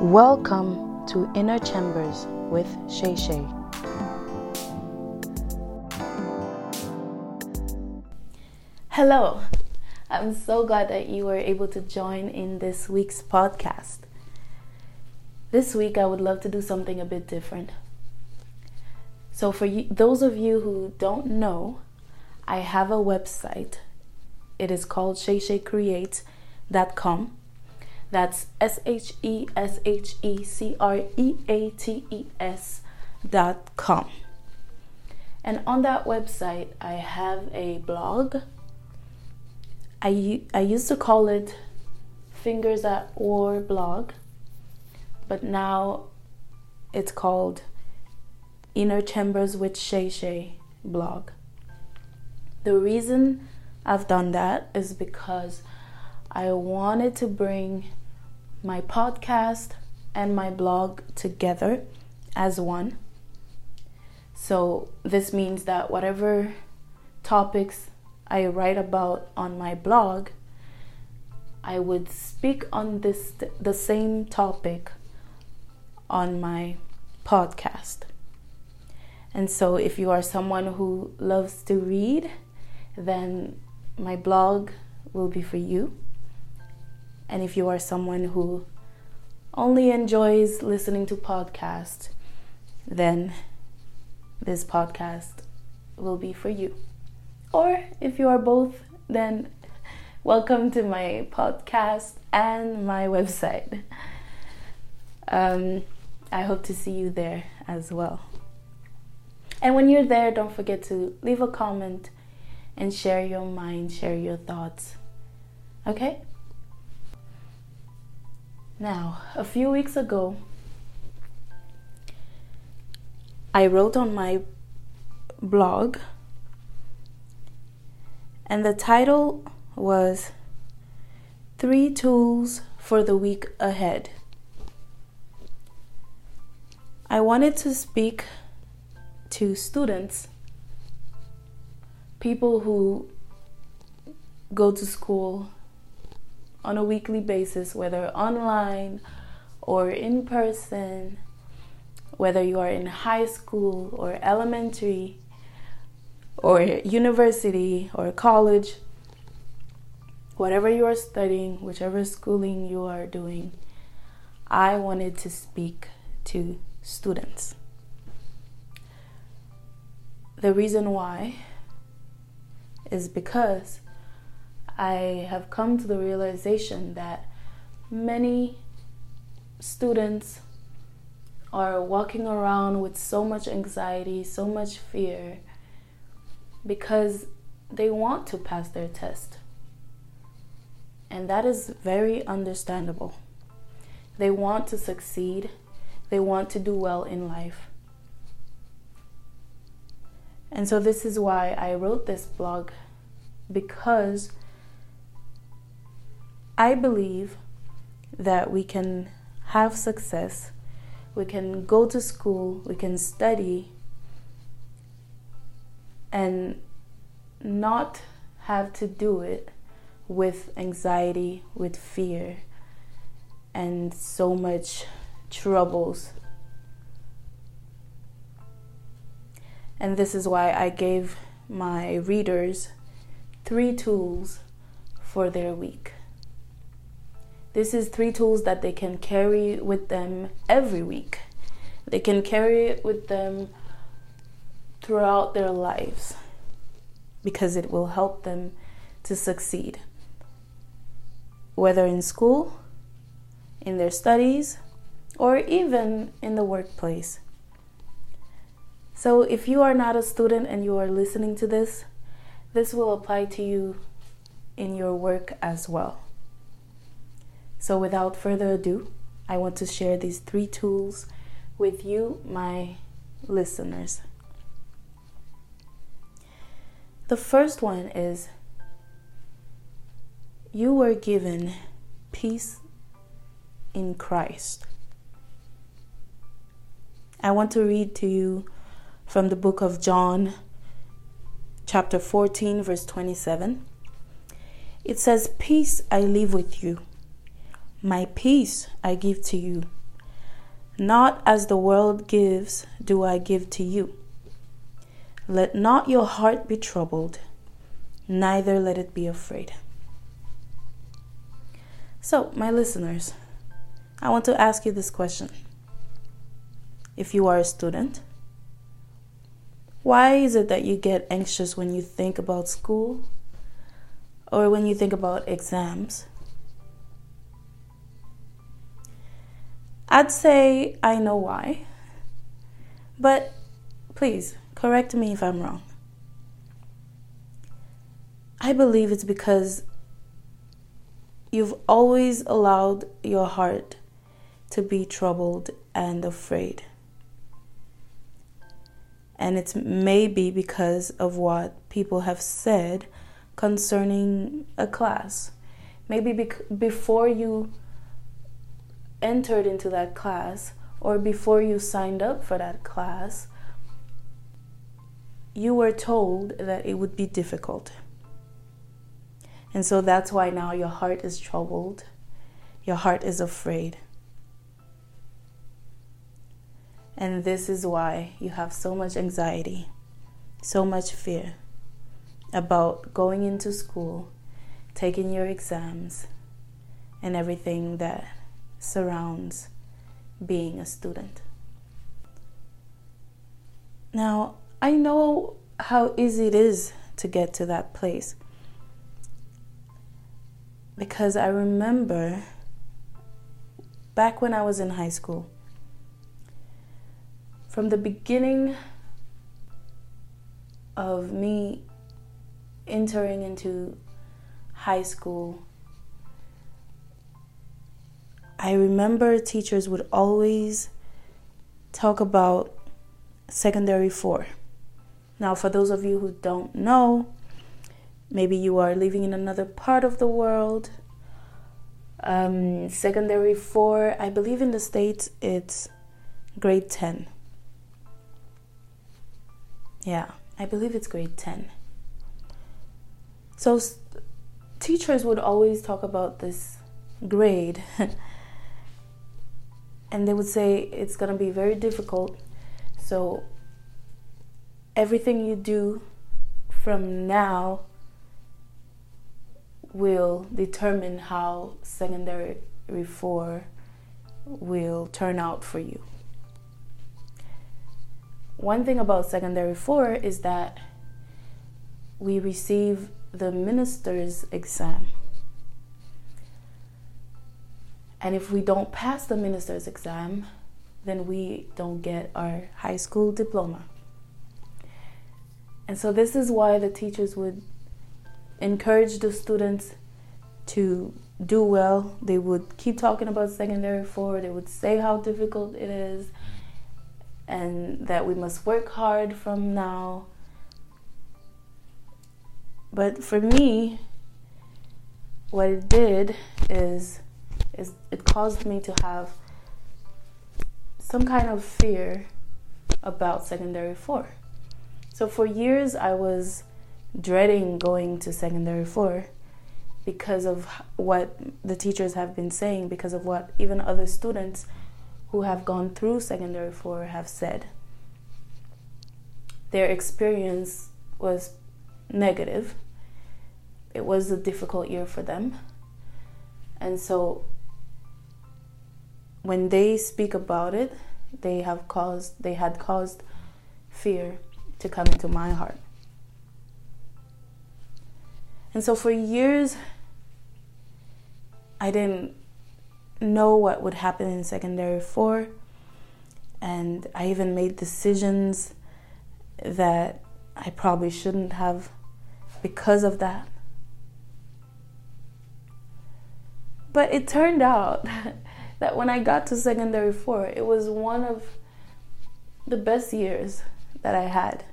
Welcome to Inner Chambers with Shay Shay. Hello, I'm so glad that you were able to join in this week's podcast. This week, I would love to do something a bit different. So, for you, those of you who don't know, I have a website. It is called SheSheCreates.com. That's S H E S H E C R E A T E S dot com. And on that website, I have a blog. I, I used to call it Fingers at War blog, but now it's called Inner Chambers with Shay Shay blog. The reason I've done that is because I wanted to bring my podcast and my blog together as one. So, this means that whatever topics I write about on my blog, I would speak on this the same topic on my podcast. And so if you are someone who loves to read, then my blog will be for you. And if you are someone who only enjoys listening to podcasts, then this podcast will be for you. Or if you are both, then welcome to my podcast and my website. Um, I hope to see you there as well. And when you're there, don't forget to leave a comment and share your mind, share your thoughts. Okay? Now, a few weeks ago, I wrote on my blog, and the title was Three Tools for the Week Ahead. I wanted to speak to students people who go to school on a weekly basis, whether online or in person, whether you are in high school or elementary or university or college, whatever you are studying, whichever schooling you are doing, I wanted to speak to students. The reason why is because I have come to the realization that many students are walking around with so much anxiety, so much fear, because they want to pass their test. And that is very understandable. They want to succeed, they want to do well in life. And so, this is why I wrote this blog because I believe that we can have success, we can go to school, we can study, and not have to do it with anxiety, with fear, and so much troubles And this is why I gave my readers three tools for their week. This is three tools that they can carry with them every week. They can carry it with them throughout their lives because it will help them to succeed. Whether in school, in their studies, or even in the workplace. So, if you are not a student and you are listening to this, this will apply to you in your work as well. So, without further ado, I want to share these three tools with you, my listeners. The first one is you were given peace in Christ. I want to read to you from the book of John, chapter 14, verse 27. It says, Peace I leave with you, my peace I give to you. Not as the world gives, do I give to you. Let not your heart be troubled, neither let it be afraid. So, my listeners, I want to ask you this question. If you are a student, why is it that you get anxious when you think about school or when you think about exams? I'd say I know why, but please correct me if I'm wrong. I believe it's because you've always allowed your heart to be troubled and afraid. And it's maybe because of what people have said concerning a class. Maybe bec- before you entered into that class or before you signed up for that class, you were told that it would be difficult. And so that's why now your heart is troubled, your heart is afraid. And this is why you have so much anxiety, so much fear about going into school, taking your exams, and everything that surrounds being a student. Now, I know how easy it is to get to that place because I remember back when I was in high school, from the beginning of me entering into high school I remember teachers would always talk about secondary four. Now, for those of you who don't know, maybe you are living in another part of the world. Um, secondary four, I believe in the States it's grade 10. Yeah, I believe it's grade 10. So, teachers would always talk about this grade and they would say it's going to be very difficult. So everything you do from now will determine how secondary four will turn out for you. One thing about secondary four is that we receive the minister's exam. And if we don't pass the minister's exam, then we don't get our high school diploma. And so, this is why the teachers would encourage the students to do well. They would keep talking about secondary four, they would say how difficult it is, and that we must work hard from now. But for me, what it did is is it caused me to have some kind of fear about secondary four. So for years I was dreading going to secondary four because of what the teachers have been saying, because of what even other students who have gone through secondary four have said. Their experience was negative. It was a difficult year for them. And so when they speak about it, they have caused they had caused fear to come into my heart. And so for years I didn't know what would happen in secondary 4 and I even made decisions that I probably shouldn't have because of that. But it turned out that when I got to secondary four, it was one of the best years that I had.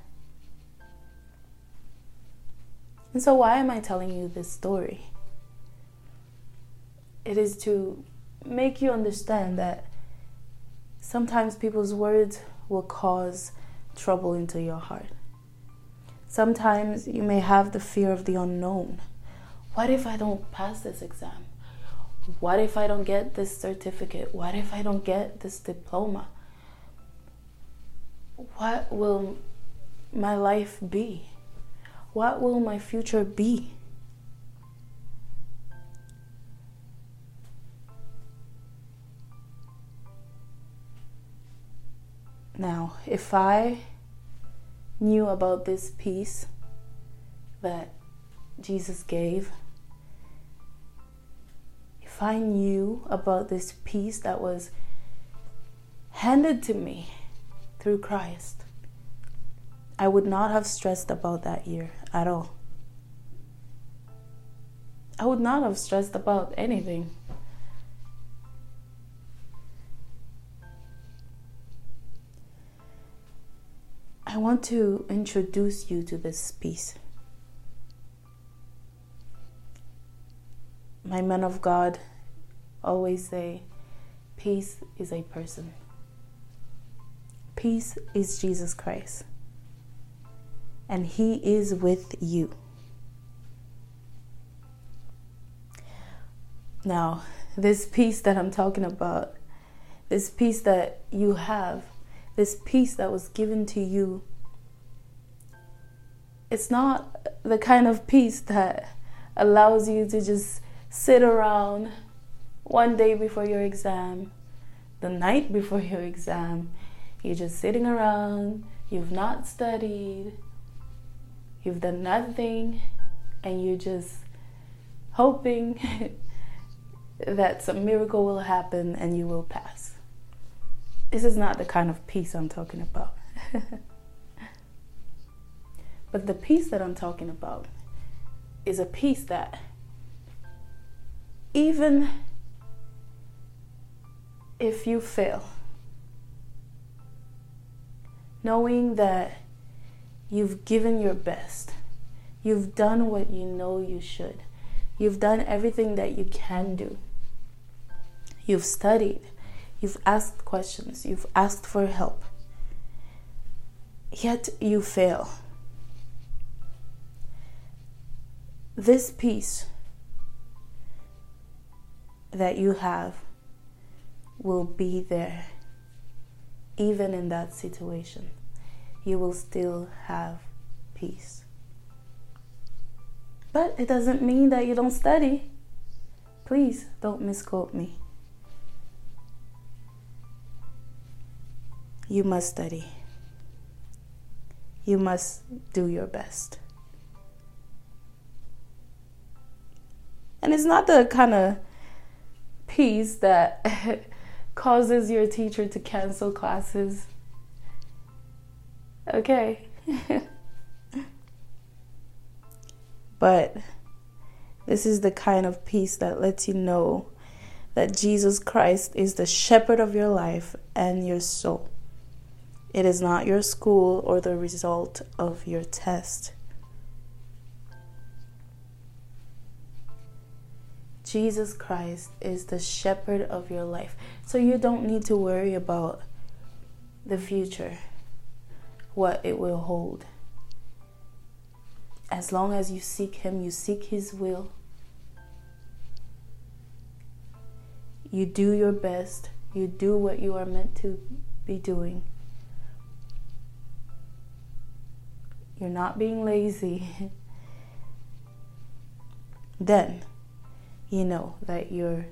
And so, why am I telling you this story? It is to make you understand that sometimes people's words will cause trouble into your heart. Sometimes you may have the fear of the unknown. What if I don't pass this exam? What if I don't get this certificate? What if I don't get this diploma? What will my life be? What will my future be? Now, if I knew about this peace that Jesus gave, if I knew about this peace that was handed to me through Christ, I would not have stressed about that year at all. I would not have stressed about anything. I want to introduce you to this peace. My men of God always say, Peace is a person. Peace is Jesus Christ. And He is with you. Now, this peace that I'm talking about, this peace that you have, this peace that was given to you, it's not the kind of peace that allows you to just sit around one day before your exam, the night before your exam. You're just sitting around, you've not studied, you've done nothing, and you're just hoping that some miracle will happen and you will pass. This is not the kind of peace I'm talking about. but the peace that I'm talking about is a peace that even if you fail, knowing that you've given your best, you've done what you know you should, you've done everything that you can do, you've studied You've asked questions, you've asked for help, yet you fail. This peace that you have will be there even in that situation. You will still have peace. But it doesn't mean that you don't study. Please don't misquote me. you must study. You must do your best. And it's not the kind of peace that causes your teacher to cancel classes. Okay. but this is the kind of peace that lets you know that Jesus Christ is the shepherd of your life and your soul. It is not your school or the result of your test. Jesus Christ is the shepherd of your life. So you don't need to worry about the future, what it will hold. As long as you seek Him, you seek His will, you do your best, you do what you are meant to be doing. you're not being lazy, then you know that your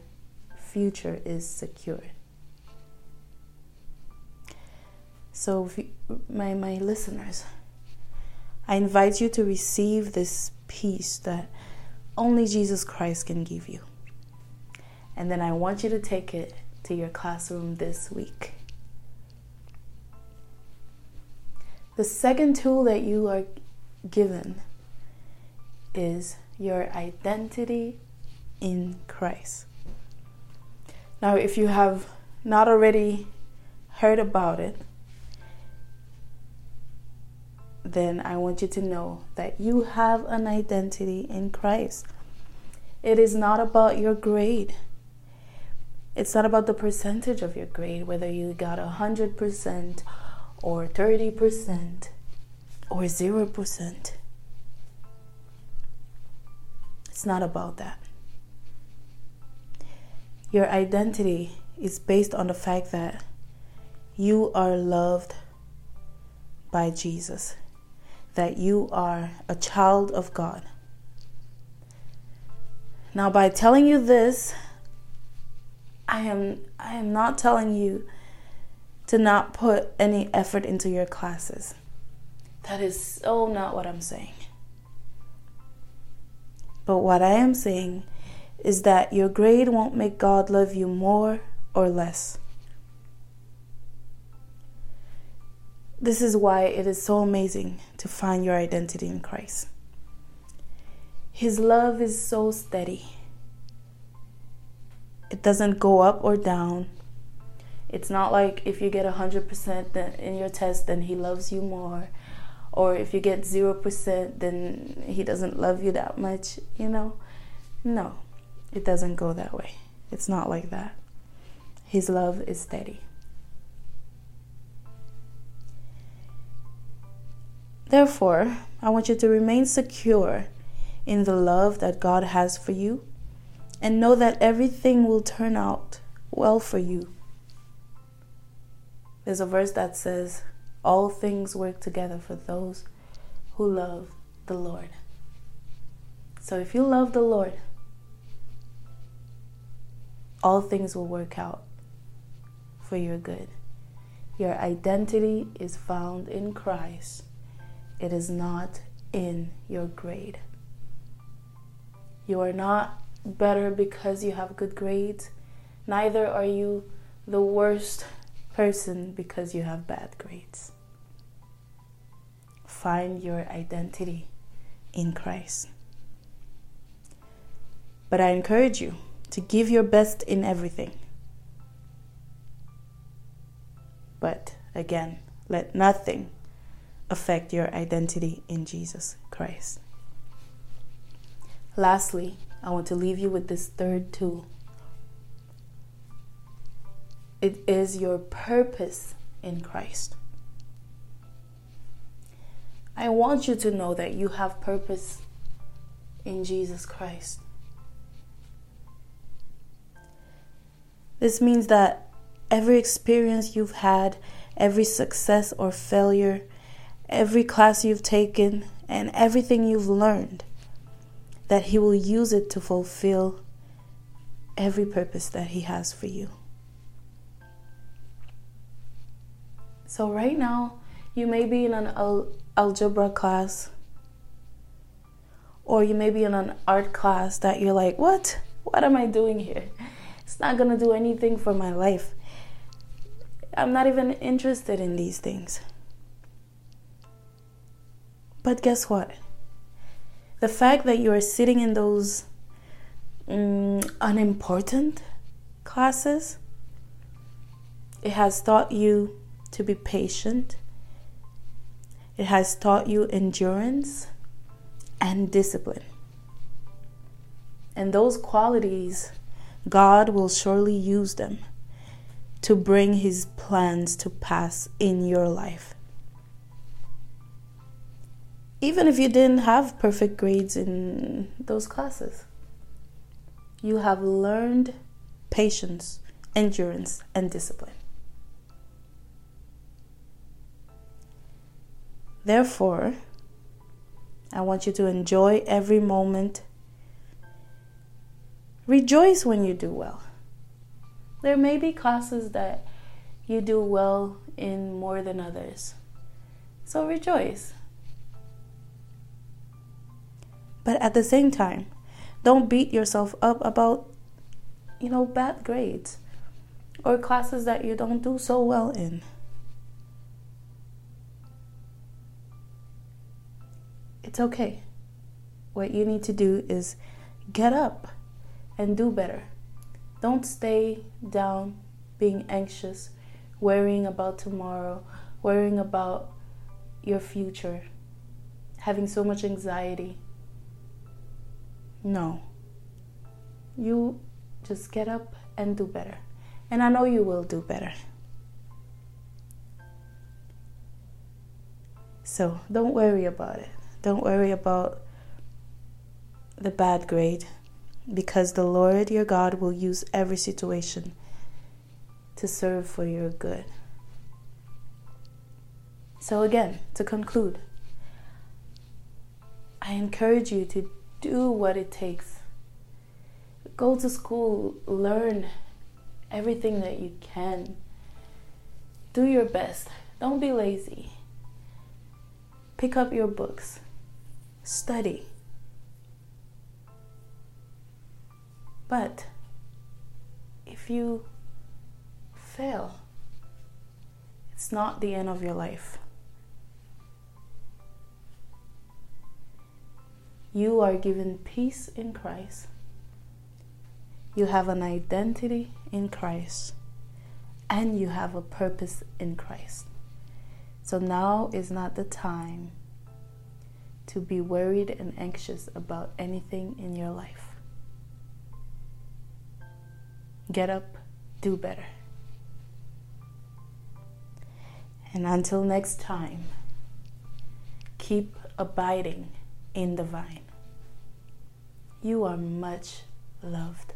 future is secure. So, you, my, my listeners, I invite you to receive this peace that only Jesus Christ can give you. And then I want you to take it to your classroom this week. The second tool that you are given is your identity in Christ. Now, if you have not already heard about it, then I want you to know that you have an identity in Christ. It is not about your grade. It's not about the percentage of your grade, whether you got a hundred percent or 30% or 0%. It's not about that. Your identity is based on the fact that you are loved by Jesus, that you are a child of God. Now, by telling you this, I am I am not telling you to not put any effort into your classes. That is so not what I'm saying. But what I am saying is that your grade won't make God love you more or less. This is why it is so amazing to find your identity in Christ. His love is so steady. It doesn't go up or down. It's not like if you get 100% in your test, then He loves you more. Or if you get 0%, then He doesn't love you that much, you know? No, it doesn't go that way. It's not like that. His love is steady. Therefore, I want you to remain secure in the love that God has for you and know that everything will turn out well for you. There's a verse that says, All things work together for those who love the Lord. So if you love the Lord, all things will work out for your good. Your identity is found in Christ it is not in your grade. You are not better because you have good grades. Neither are you the worst person because you have bad grades. Find your identity in Christ. But I encourage you to give your best in everything. But again, let nothing affect your identity in Jesus Christ. Lastly, I want to leave you with this third tool. It is your purpose in Christ. I want you to know that you have purpose in Jesus Christ. This means that every experience you've had, every success or failure, every class you've taken, and everything you've learned, that He will use it to fulfill every purpose that He has for you. So, right now, you may be in an al- algebra class, or you may be in an art class that you're like, What? What am I doing here? It's not going to do anything for my life. I'm not even interested in these things. But guess what? The fact that you are sitting in those um, unimportant classes, it has taught you to be patient. It has taught you endurance and discipline. And those qualities, God will surely use them to bring His plans to pass in your life even if you didn't have perfect grades in those classes. You have learned patience, endurance, and discipline. Therefore, I want you to enjoy every moment. Rejoice when you do well. There may be classes that you do well in more than others. So rejoice. But at the same time, don't beat yourself up about, you know, bad grades or classes that you don't do so well in. It's okay. What you need to do is get up and do better. Don't stay down being anxious, worrying about tomorrow, worrying about your future, having so much anxiety. No. You just get up and do better. And I know you will do better. So don't worry about it. Don't worry about the bad grade. Because the Lord your God will use every situation to serve for your good. So, again, to conclude, I encourage you to do what it takes. Go to school, learn everything that you can. Do your best. Don't be lazy. Pick up your books, study. But if you fail, it's not the end of your life. You are given peace in Christ. You have an identity in Christ. And you have a purpose in Christ. So now is not the time to be worried and anxious about anything in your life. Get up, do better. And until next time, keep abiding in the vine. You are much loved.